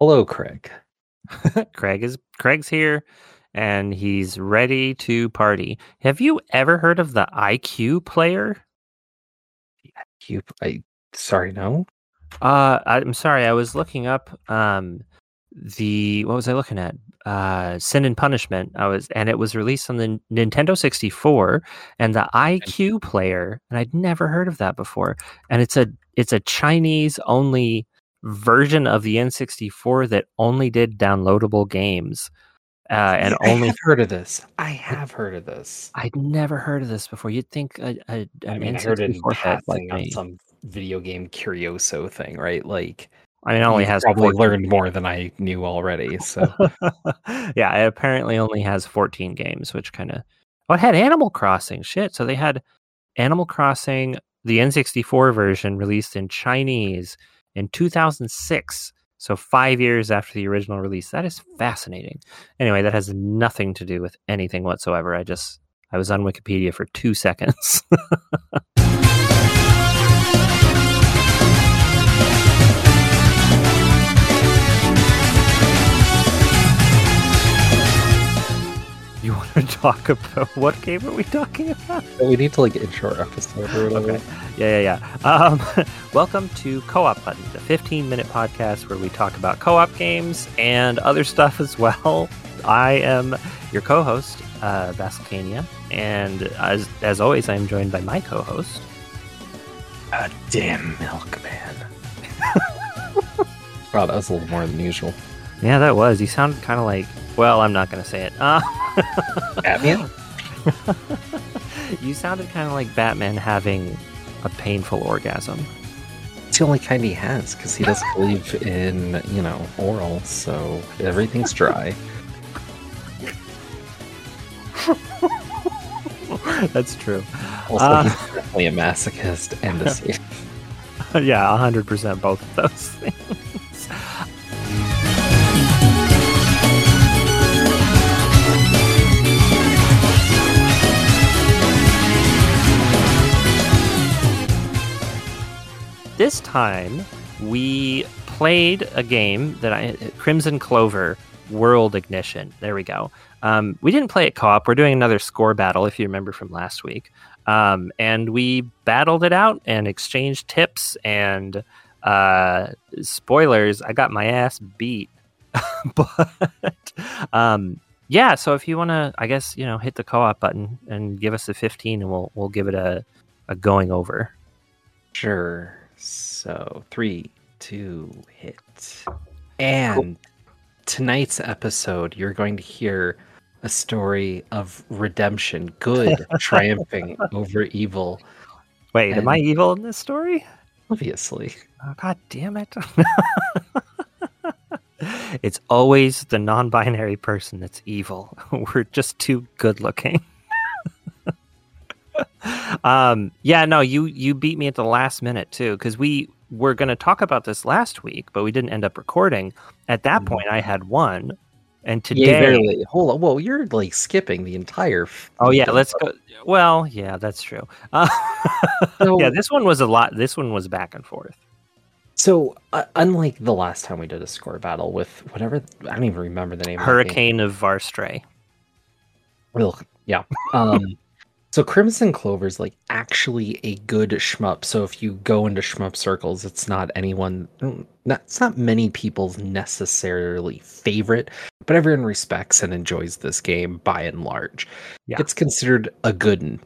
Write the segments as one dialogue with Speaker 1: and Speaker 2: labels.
Speaker 1: Hello, Craig.
Speaker 2: Craig is Craig's here and he's ready to party. Have you ever heard of the iQue player?
Speaker 1: You, I sorry, no.
Speaker 2: Uh, I'm sorry. I was looking up um the what was I looking at? Uh, Sin and Punishment. I was, and it was released on the Nintendo 64 and the iQue player, and I'd never heard of that before. And it's a it's a Chinese only version of the N64 that only did downloadable games. Uh, and
Speaker 1: I
Speaker 2: only
Speaker 1: heard of this. I have heard of this.
Speaker 2: I'd never heard of this before. You'd think a, a,
Speaker 1: I
Speaker 2: an
Speaker 1: mean, I heard it in
Speaker 2: N64 like
Speaker 1: on some video game curioso thing, right? Like,
Speaker 2: I mean, it only has
Speaker 1: probably
Speaker 2: 14
Speaker 1: learned more than I knew already. So,
Speaker 2: yeah, it apparently only has 14 games, which kind of. Oh, it had Animal Crossing. Shit. So they had Animal Crossing, the N64 version, released in Chinese in 2006. So five years after the original release. That is fascinating. Anyway, that has nothing to do with anything whatsoever. I just. I was on Wikipedia for two seconds. to talk about what game are we talking about?
Speaker 1: we need to like intro our episode or whatever.
Speaker 2: Okay. Yeah, yeah, yeah. Um, welcome to Co-op Button, the 15-minute podcast where we talk about co-op games and other stuff as well. I am your co-host, uh, Basilcania, and as as always, I am joined by my co-host.
Speaker 1: a damn milkman. wow, that was a little more than usual.
Speaker 2: Yeah, that was. You sounded kind of like. Well, I'm not going to say it. Uh,
Speaker 1: Batman?
Speaker 2: you sounded kind of like Batman having a painful orgasm.
Speaker 1: It's the only kind he has because he doesn't believe in, you know, oral, so everything's dry.
Speaker 2: That's true.
Speaker 1: Also,
Speaker 2: Uh.
Speaker 1: he's definitely a masochist and a sadist.
Speaker 2: yeah, 100% both of those things. This time, we played a game that I Crimson Clover World Ignition. There we go. Um, we didn't play it co-op. We're doing another score battle, if you remember from last week. Um, and we battled it out and exchanged tips and uh, spoilers. I got my ass beat, but um, yeah. So if you want to, I guess you know, hit the co-op button and give us a fifteen, and we'll we'll give it a a going over.
Speaker 1: Sure. So, three, two, hit. And tonight's episode, you're going to hear a story of redemption, good triumphing over evil.
Speaker 2: Wait, am I evil in this story?
Speaker 1: Obviously.
Speaker 2: Oh, God damn it. it's always the non binary person that's evil. We're just too good looking. um, yeah, no, you, you beat me at the last minute too, because we were going to talk about this last week, but we didn't end up recording. At that
Speaker 1: Mhm.
Speaker 2: point, I had one, And
Speaker 1: Yeah,
Speaker 2: today.
Speaker 1: barely. Hold on. Whoa, you're like skipping the entire.
Speaker 2: Oh yeah, let's go. Well, yeah, that's true. Uh,
Speaker 1: So-
Speaker 2: yeah, this one was a lot. This one was back and forth.
Speaker 1: So, uh, unlike the last time we did a score battle with whatever, I don't even remember the name. of the game.
Speaker 2: Hurricane of Varstray.
Speaker 1: Ugh, yeah. Um, so Crimson Clover's like actually a good shmup. So if you go into shmup circles, it's not anyone, mm, not, it's not many people's necessarily favorite, but everyone respects and enjoys this game by and large.
Speaker 2: Yeah.
Speaker 1: It's considered a good one,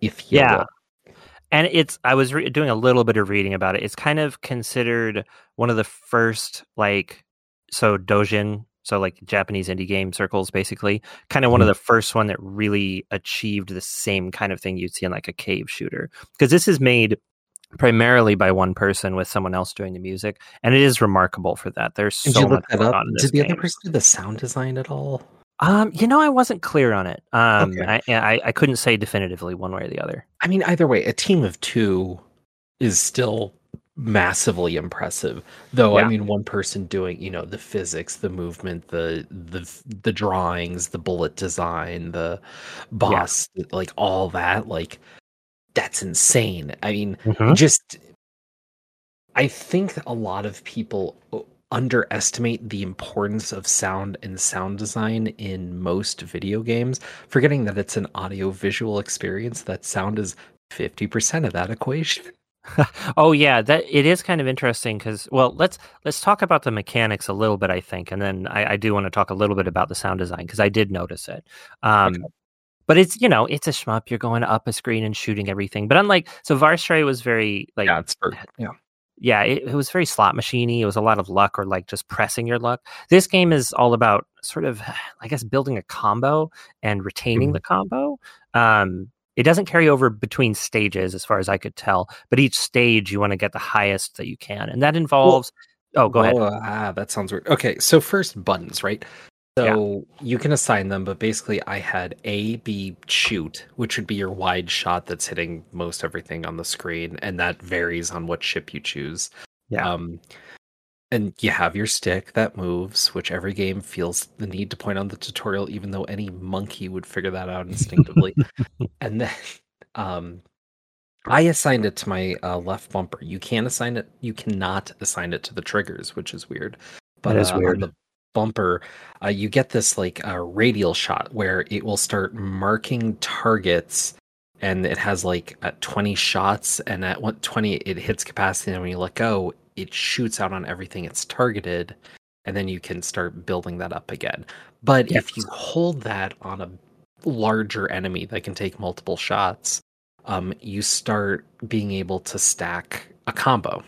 Speaker 1: if you
Speaker 2: Yeah.
Speaker 1: will.
Speaker 2: And it's I was re- doing a little bit of reading about it. It's kind of considered one of the first like so dojin, so like Japanese indie game circles basically, kind of one of the first one that really achieved the same kind of thing you'd see in like a cave shooter. Because this is made primarily by one person with someone else doing the music, and it is remarkable for that. There's
Speaker 1: Did
Speaker 2: so
Speaker 1: you
Speaker 2: much
Speaker 1: look that up? Did the
Speaker 2: game.
Speaker 1: other person do the sound design at all?
Speaker 2: Um, you know, I wasn't clear on it. Um,
Speaker 1: Okay.
Speaker 2: I, I I couldn't say definitively one way or the other.
Speaker 1: I mean, either way, a team of two is still massively impressive. Though,
Speaker 2: Yeah.
Speaker 1: I mean, one person doing, you know, the physics, the movement, the the the drawings, the bullet design, the boss, like all that, like that's insane. I mean, mm-hmm. just I think a lot of people underestimate the importance of sound and sound design in most video games, forgetting that it's an audio visual experience, that sound is 50% of that equation.
Speaker 2: oh yeah, that it is kind of interesting because well, let's let's talk about the mechanics a little bit, I think, and then I, I do want to talk a little bit about the sound design because I did notice it. Um, okay. But it's you know it's a shmup. You're going up a screen and shooting everything. But unlike so, Varstray was very like
Speaker 1: yeah, it's yeah
Speaker 2: yeah, it, it, was very slot machiney. It was a lot of luck or like just pressing your luck. This game is all about sort of, I guess, building a combo and retaining mm-hmm. the combo. Um, it doesn't carry over between stages, as far as I could tell. But each stage, you want to get the highest that you can, and that involves. Well, oh, go ahead.
Speaker 1: Ah, that sounds weird. Okay, so first buttons, right? So yeah. you can assign them, but basically, I had A, B, shoot, which would be your wide shot that's hitting most everything on the screen, and that varies on what ship you choose.
Speaker 2: Yeah. Um,
Speaker 1: and you have your stick that moves, which every game feels the need to point on the tutorial, even though any monkey would figure that out instinctively. and then um, I assigned it to my uh, left bumper. You can assign it. You cannot assign it to the triggers, which is weird.
Speaker 2: But that is uh, weird.
Speaker 1: the bumper, uh, you get this like a radial shot where it will start marking targets and it has like uh, 20 shots and at 20 it hits capacity and when you let go it shoots out on everything it's targeted and then you can start building that up again but yes. if you hold that on a larger enemy that can take multiple shots um, you start being able to stack a combo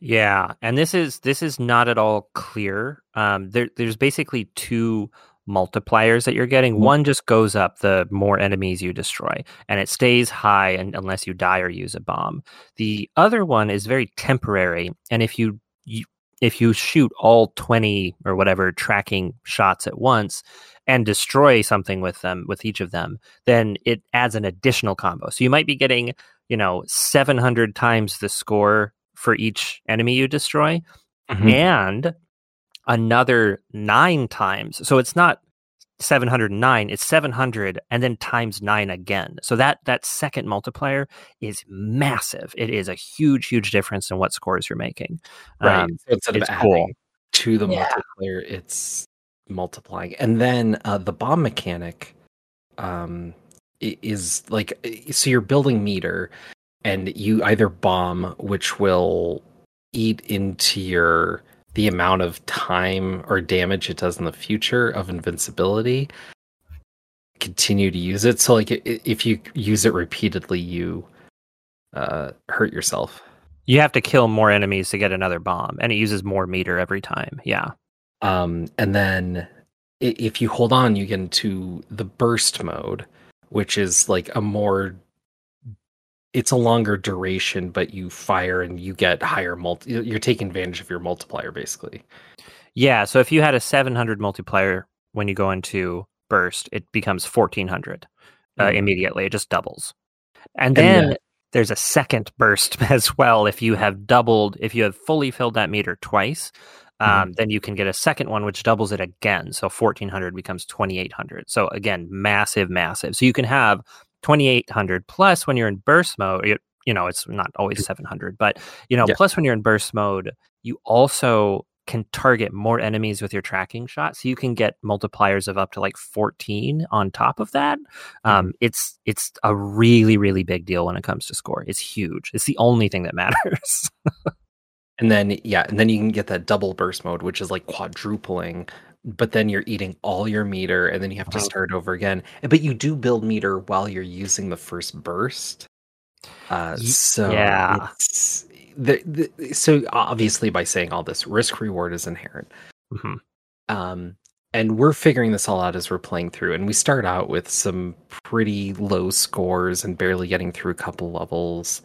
Speaker 2: yeah, and this is this is not at all clear. Um, there, there's basically two multipliers that you're getting. Mm-hmm. One just goes up the more enemies you destroy, and it stays high and, unless you die or use a bomb. The other one is very temporary, and if you, you if you shoot all 20 or whatever tracking shots at once and destroy something with them with each of them then it adds an additional combo so you might be getting you know 700 times the score for each enemy you destroy mm-hmm. and another nine times. So it's not 709 it's 700 and then times 9 again so that that second multiplier is massive it is a huge huge difference in what scores you're making
Speaker 1: right um, so instead of adding cool. to the yeah. multiplier it's multiplying and then uh, the bomb mechanic um is like so you're building meter and you either bomb, which will eat into your the amount of time or damage it does in the future of invincibility continue to use it. So like if you use it repeatedly you uh hurt yourself.
Speaker 2: You have to kill more enemies to get another bomb and it uses more meter every time. Yeah.
Speaker 1: Um and then if you hold on you get into the burst mode which is like a more it's a longer duration, but you fire and you get higher multi. You're taking advantage of your multiplier, basically.
Speaker 2: Yeah. So if you had a 700 multiplier when you go into burst, it becomes 1400 uh, mm. immediately. It just doubles, and then, and then there's a second burst as well. If you have doubled, if you have fully filled that meter twice. Um, mm-hmm. Then you can get a second one, which doubles it again. So 1400 becomes 2800. So again, massive, massive. So you can have 2800 plus when you're in burst mode you, you know it's not always 700 but you know yeah. plus when you're in burst mode you also can target more enemies with your tracking shot so you can get multipliers of up to like 14 on top of that. Um, mm-hmm. it's it's a really really big deal when it comes to score. It's huge. It's the only thing that matters.
Speaker 1: And then yeah and then you can get that double burst mode which is like quadrupling but then you're eating all your meter and then you have to start over again. But you do build meter while you're using the first burst. Uh, so
Speaker 2: yeah.
Speaker 1: The, the, so obviously by saying all this, risk reward is inherent.
Speaker 2: Mm-hmm.
Speaker 1: Um, and we're figuring this all out as we're playing through. And we start out with some pretty low scores and barely getting through a couple levels.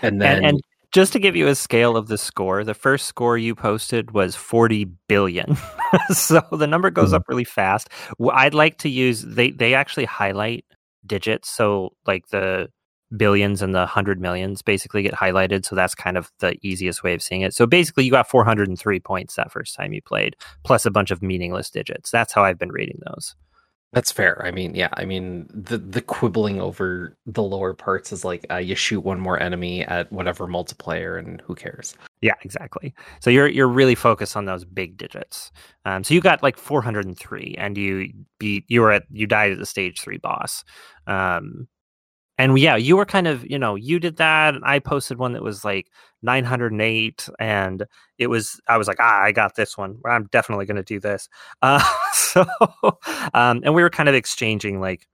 Speaker 1: And then
Speaker 2: and, and just to give you a scale of the score, the first score you posted was 40 billion. so the number goes mm-hmm. up really fast. I'd like to use they they actually highlight digits so like the billions and the hundred millions basically get highlighted so that's kind of the easiest way of seeing it so basically you got 403 points that first time you played plus a bunch of meaningless digits that's how i've been reading those
Speaker 1: That's fair. I mean, yeah. I mean, the the quibbling over the lower parts is like uh, you shoot one more enemy at whatever multiplayer, and who cares?
Speaker 2: Yeah, exactly. So you're you're really focused on those big digits. Um, so you got like 403, and you beat you were at you died at the stage three boss. Um, and yeah, you were kind of, you know, you did that. And I posted one that was like 908. And it was, I was like, ah, I got this one. I'm definitely going to do this. Uh, so, um, and we were kind of exchanging like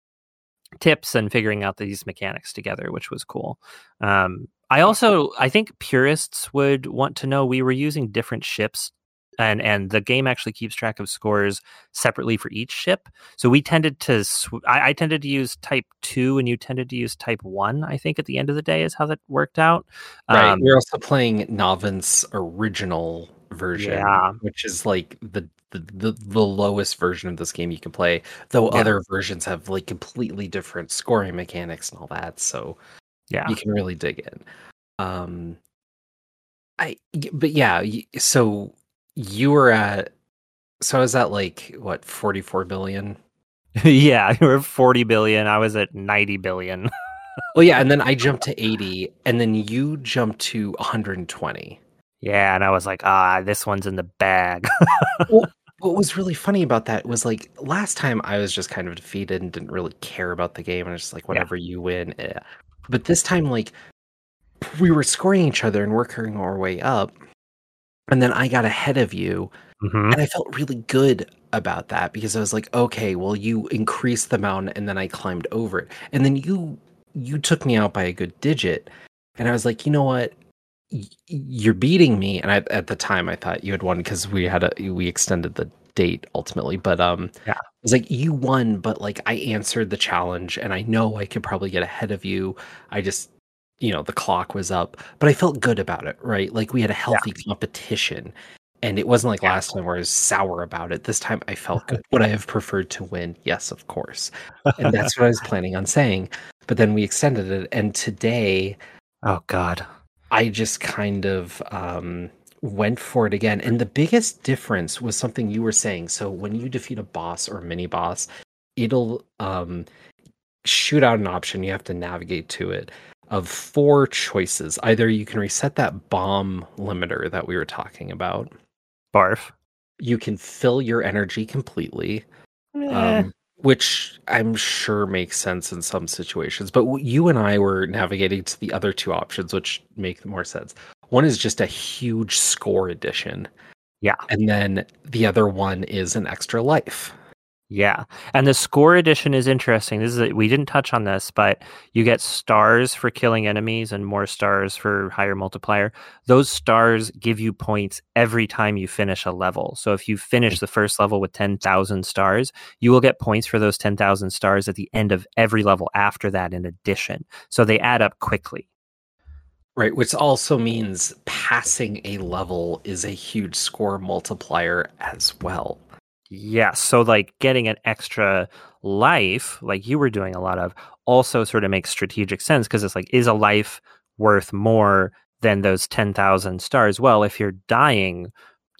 Speaker 2: tips and figuring out these mechanics together, which was cool. Um, I also, I think purists would want to know we were using different ships and and the game actually keeps track of scores separately for each ship. So we tended to sw- I, I, tended to use type two, and you tended to use type one. I think at the end of the day is how that worked out.
Speaker 1: Right. Um, We're also playing Navan's original version, yeah. which is like the, the, the the lowest version of this game you can play. Though yeah. other versions have like completely different scoring mechanics and all that. So yeah, you can really dig in. Um, I but yeah, so you were at so I was at like what 44 billion
Speaker 2: yeah you were 40 billion i was at 90 billion
Speaker 1: well yeah and then i jumped to 80 and then you jumped to 120
Speaker 2: yeah and i was like ah this one's in the bag
Speaker 1: well, what was really funny about that was like last time i was just kind of defeated and didn't really care about the game and it's just like whatever yeah. you win eh. but this time like we were scoring each other and working our way up and then I got ahead of you. Mm-hmm. And I felt really good about that because I was like, okay, well, you increased the mountain and then I climbed over it. And then you you took me out by a good digit. And I was like, you know what? You're beating me. And I, at the time I thought you had won because we had a we extended the date ultimately. But um yeah. I was like, you won, but like I answered the challenge and I know I could probably get ahead of you. I just you know the clock was up but i felt good about it right like we had a healthy yeah. competition and it wasn't like yeah. last time where i was sour about it this time i felt good would i have preferred to win yes of course and that's what i was planning on saying but then we extended it and today
Speaker 2: oh god
Speaker 1: i just kind of um went for it again and the biggest difference was something you were saying so when you defeat a boss or mini boss it'll um shoot out an option you have to navigate to it of four choices. Either you can reset that bomb limiter that we were talking about.
Speaker 2: Barf.
Speaker 1: You can fill your energy completely, um, which I'm sure makes sense in some situations. But you and I were navigating to the other two options, which make more sense. One is just a huge score addition.
Speaker 2: Yeah.
Speaker 1: And then the other one is an extra life.
Speaker 2: Yeah, and the score edition is interesting. This is a, we didn't touch on this, but you get stars for killing enemies and more stars for higher multiplier. Those stars give you points every time you finish a level. So if you finish the first level with ten thousand stars, you will get points for those ten thousand stars at the end of every level after that. In addition, so they add up quickly.
Speaker 1: Right, which also means passing a level is a huge score multiplier as well.
Speaker 2: Yes. So, like getting an extra life, like you were doing a lot of, also sort of makes strategic sense because it's like, is a life worth more than those 10,000 stars? Well, if you're dying,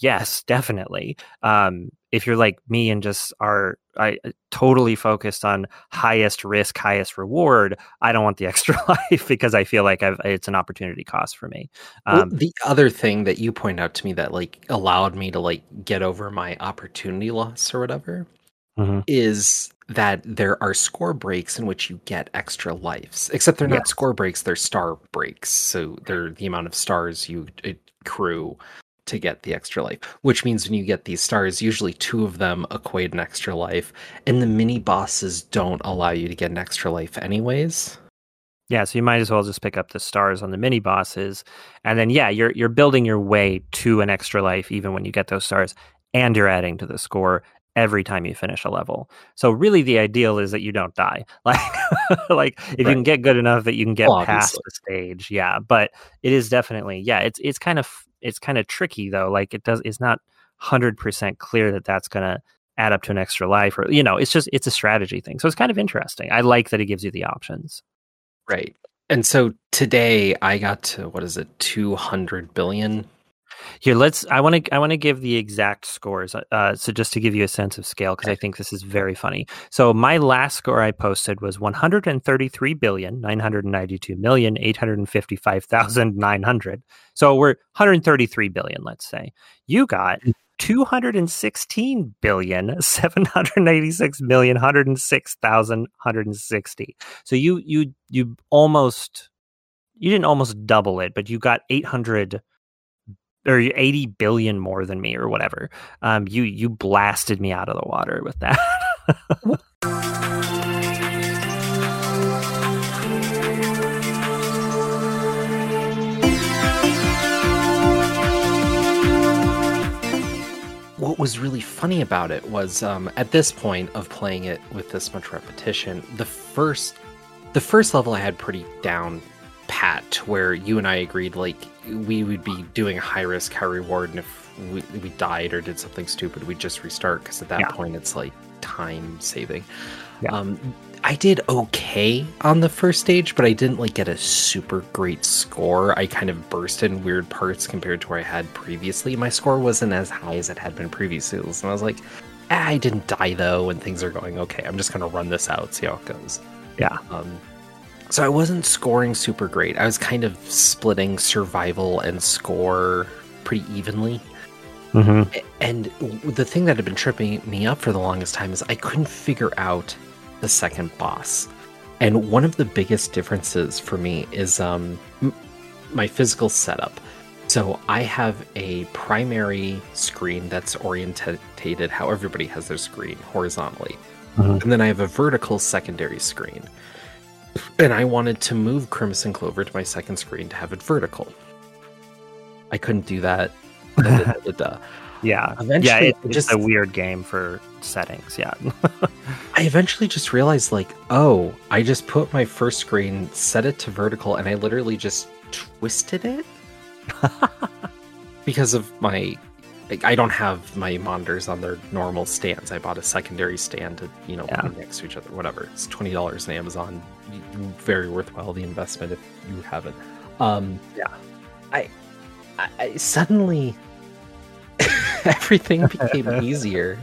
Speaker 2: yes, definitely. Um, if you're like me and just are I uh, totally focused on highest risk, highest reward, I don't want the extra life because I feel like I've, it's an opportunity cost for me.
Speaker 1: Um, well, the other thing that you point out to me that like allowed me to like get over my opportunity loss or whatever mm-hmm. is that there are score breaks in which you get extra lives, except they're not yes. score breaks; they're star breaks. So they're the amount of stars you accrue to get the extra life, which means when you get these stars, usually two of them equate an extra life, and the mini bosses don't allow you to get an extra life anyways.
Speaker 2: Yeah, so you might as well just pick up the stars on the mini bosses, and then yeah, you're you're building your way to an extra life even when you get those stars, and you're adding to the score every time you finish a level. So really the ideal is that you don't die. Like like if right. you can get good enough that you can get well, past the stage. Yeah, but it is definitely yeah, it's it's kind of it's kind of tricky though. Like it does, it's not hundred percent clear that that's going to add up to an extra life, or you know, it's just it's a strategy thing. So it's kind of interesting. I like that it gives you the options.
Speaker 1: Right. And so today I got to what is it, two hundred billion?
Speaker 2: Here, let's. I want to. I want to give the exact scores. Uh, so just to give you a sense of scale, because I think this is very funny. So my last score I posted was one hundred and thirty-three billion nine hundred ninety-two million eight hundred fifty-five thousand nine hundred. So we're one hundred thirty-three billion. Let's say you got. 216 billion 786 million 106,160. So you you you almost you didn't almost double it, but you got 800 or 80 billion more than me or whatever. Um, you you blasted me out of the water with that.
Speaker 1: what was really funny about it was um, at this point of playing it with this much repetition, the first the first level I had pretty down pat where you and I agreed like we would be doing a high risk, high reward, and if we, we died or did something stupid, we'd just restart because at that
Speaker 2: Yeah.
Speaker 1: point it's like time saving.
Speaker 2: Yeah.
Speaker 1: Um, I did okay on the first stage, but I didn't like get a super great score. I kind of burst in weird parts compared to where I had previously. My score wasn't as high as it had been previously, and I was like, ah, I didn't die though, and things are going okay. I'm just gonna run this out, see how it goes.
Speaker 2: Yeah.
Speaker 1: Um, so I wasn't scoring super great. I was kind of splitting survival and score pretty evenly.
Speaker 2: mm-hmm.
Speaker 1: And the thing that had been tripping me up for the longest time is I couldn't figure out the second boss. And one of the biggest differences for me is um, my physical setup. So I have a primary screen that's orientated how everybody has their screen horizontally.
Speaker 2: Mhm.
Speaker 1: And then I have a vertical secondary screen. And I wanted to move Crimson Clover to my second screen to have it vertical. I couldn't do that. Da, da, da.
Speaker 2: Yeah.
Speaker 1: Eventually,
Speaker 2: yeah, it, it's
Speaker 1: just-
Speaker 2: a weird game for settings. Yeah.
Speaker 1: I eventually just realized, like, oh, I just put my first screen, set it to vertical, and I literally just twisted it because of my. I don't have my monitors on their normal stands. I bought a secondary stand to, you know,
Speaker 2: Yeah.
Speaker 1: put next to each other. Whatever. It's twenty dollars on Amazon. Very worthwhile the investment if you haven't. Um,
Speaker 2: Yeah.
Speaker 1: I, I, I suddenly everything became easier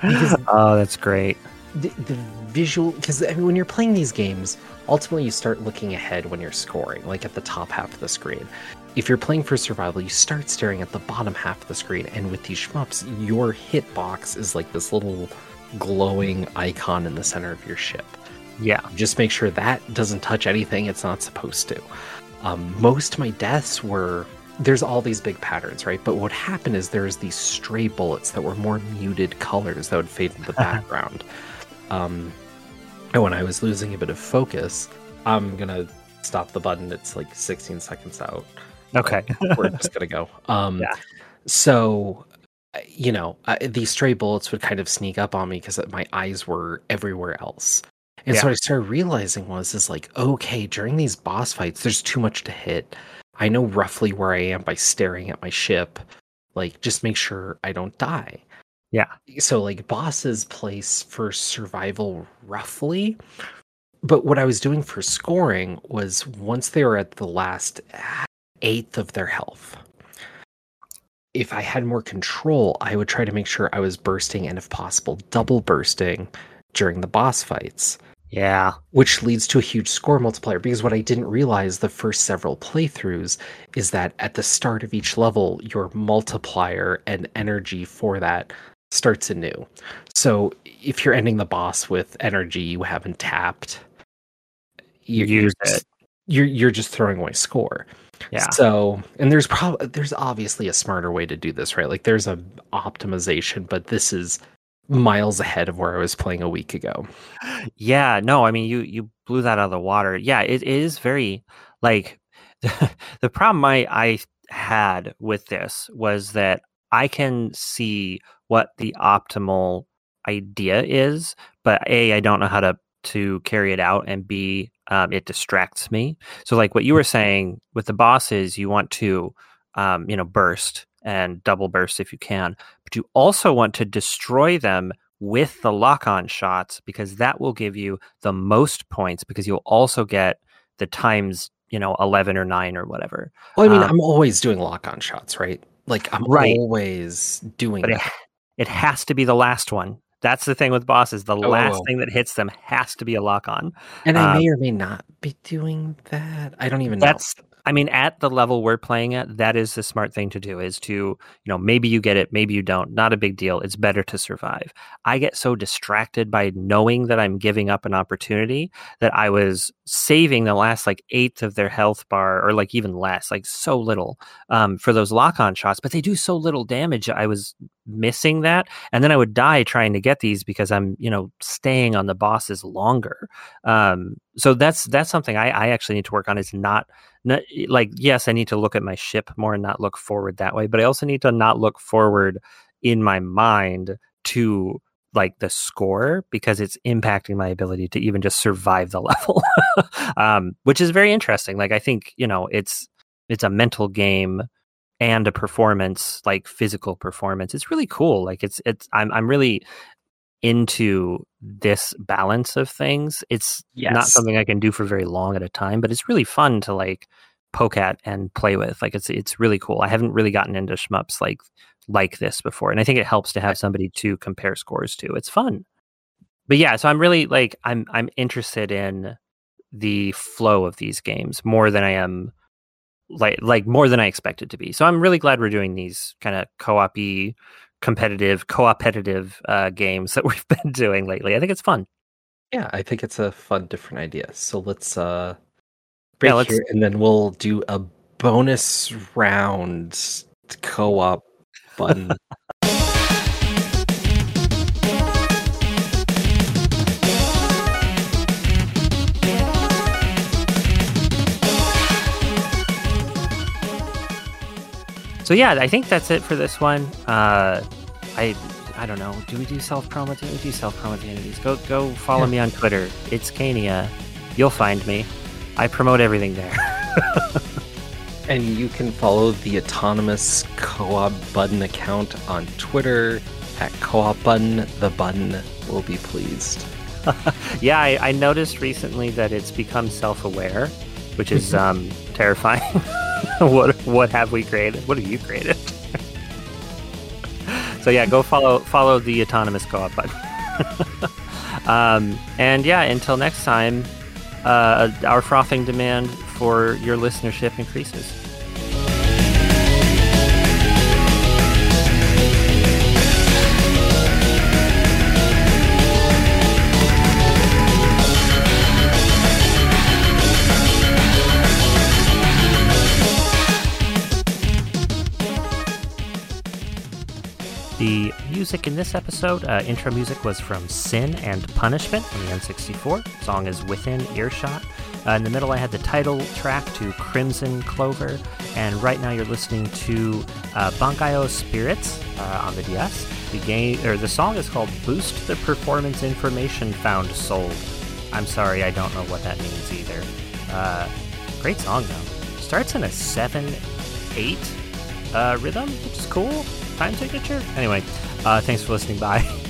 Speaker 1: because
Speaker 2: oh, that's great.
Speaker 1: the, the visual because I mean, when you're playing these games ultimately you start looking ahead when you're scoring like at the top half of the screen if you're playing for survival you start staring at the bottom half of the screen and with these shmups your hitbox is like this little glowing icon in the center of your ship
Speaker 2: Yeah.
Speaker 1: just make sure that doesn't touch anything it's not supposed to. Um, most of my deaths were there's all these big patterns, right? But what happened is there's these stray bullets that were more muted colors that would fade into the background. Um, and when I was losing a bit of focus, I'm gonna stop the button. It's like 16 seconds out
Speaker 2: Okay.
Speaker 1: we're just gonna go. Um,
Speaker 2: Yeah.
Speaker 1: So, you know, uh, these stray bullets would kind of sneak up on me because my eyes were everywhere else. And so
Speaker 2: Yeah.
Speaker 1: what I started realizing was, is like, okay, during these boss fights, there's too much to hit. I know roughly where I am by staring at my ship. Like, just make sure I don't die.
Speaker 2: Yeah.
Speaker 1: So, like, bosses place for survival roughly. But what I was doing for scoring was once they were at the last eighth of their health. If I had more control, I would try to make sure I was bursting and, if possible, double bursting during the boss fights,
Speaker 2: Yeah.
Speaker 1: which leads to a huge score multiplier. Because what I didn't realize the first several playthroughs is that at the start of each level, your multiplier and energy for that starts anew. So if you're ending the boss with energy you haven't tapped, you- you're
Speaker 2: Use
Speaker 1: just-
Speaker 2: it.
Speaker 1: you're you're just throwing away score.
Speaker 2: Yeah.
Speaker 1: So, and there's probably there's obviously a smarter way to do this, right? Like there's a optimization, but this is miles ahead of where I was playing a week ago.
Speaker 2: Yeah, no, I mean you you blew that out of the water. Yeah, it is very like the problem I I had with this was that I can see what the optimal idea is, but a I don't know how to to carry it out, and b um, it distracts me. So like what you were saying with the bosses, you want to um, you know burst and double burst if you can, but you also want to destroy them with the lock on shots because that will give you the most points because you'll also get the times, you know, 11 or 9 or whatever.
Speaker 1: Well, I mean,
Speaker 2: Um,
Speaker 1: I'm always doing lock on shots, right? Like I'm
Speaker 2: Right.
Speaker 1: always doing
Speaker 2: but it, it has to be the last one. That's the thing with bosses. The last
Speaker 1: Oh.
Speaker 2: thing that hits them has to be a lock on.
Speaker 1: And I
Speaker 2: um,
Speaker 1: may or may not be doing that. I don't even know.
Speaker 2: I mean, at the level we're playing at, that is the smart thing to do is to, you know, maybe you get it, maybe you don't. Not a big deal. It's better to survive. I get so distracted by knowing that I'm giving up an opportunity that I was saving the last like eighth of their health bar or like even less, like so little um, for those lock on shots, but they do so little damage. I was missing that. And then I would die trying to get these because I'm, you know, staying on the bosses longer. Um, so that's that's something I, I actually need to work on is not not like yes i need to look at my ship more and not look forward that way but i also need to not look forward in my mind to like the score because it's impacting my ability to even just survive the level um, which is very interesting like i think you know it's it's a mental game and a performance like physical performance. It's really cool like it's it's i'm, I'm really into this balance of things. It's not something i can do for very long at a time but it's really fun to like poke at and play with. Like it's it's really cool. I haven't really gotten into shmups like like this before and i think it helps to have somebody to compare scores to. It's fun. But yeah so i'm really like i'm i'm interested in the flow of these games more than i am like like more than i expected to be. So i'm really glad we're doing these kind of co-op-y competitive co-opetitive uh, games that we've been doing lately i think it's fun
Speaker 1: Yeah, I think it's a fun, different idea. So let's uh break
Speaker 2: let's-
Speaker 1: here, and then we'll do a bonus round co-op button.
Speaker 2: So yeah, I think that's it for this one. Uh, I I don't know. Do we do self promo? We do self promo at the end of these. Go go follow
Speaker 1: Yeah.
Speaker 2: me on Twitter. It's Cania. You'll find me. I promote everything there.
Speaker 1: and you can follow the autonomous co-op button account on Twitter at co-op button. The button will be pleased.
Speaker 2: yeah, I, I noticed recently that it's become self aware, which is um, terrifying. what what have we created? What have you created? so yeah, go follow follow the autonomous co-op button. um, and yeah, until next time, uh, our frothing demand for your listenership increases. Music in this episode, uh, intro music, was from Sin and Punishment on the N64. Song is Within Earshot. Uh, in the middle, I had the title track to Crimson Clover, and right now you're listening to uh, Bangai-O Spirits uh, on the DS. The game or the song is called "Boost the Performance Information Found Sold." I'm sorry, I don't know what that means either. Uh, great song though. Starts in a seven eight uh, rhythm, which is cool. Time signature. Anyway, uh, thanks for listening. Bye.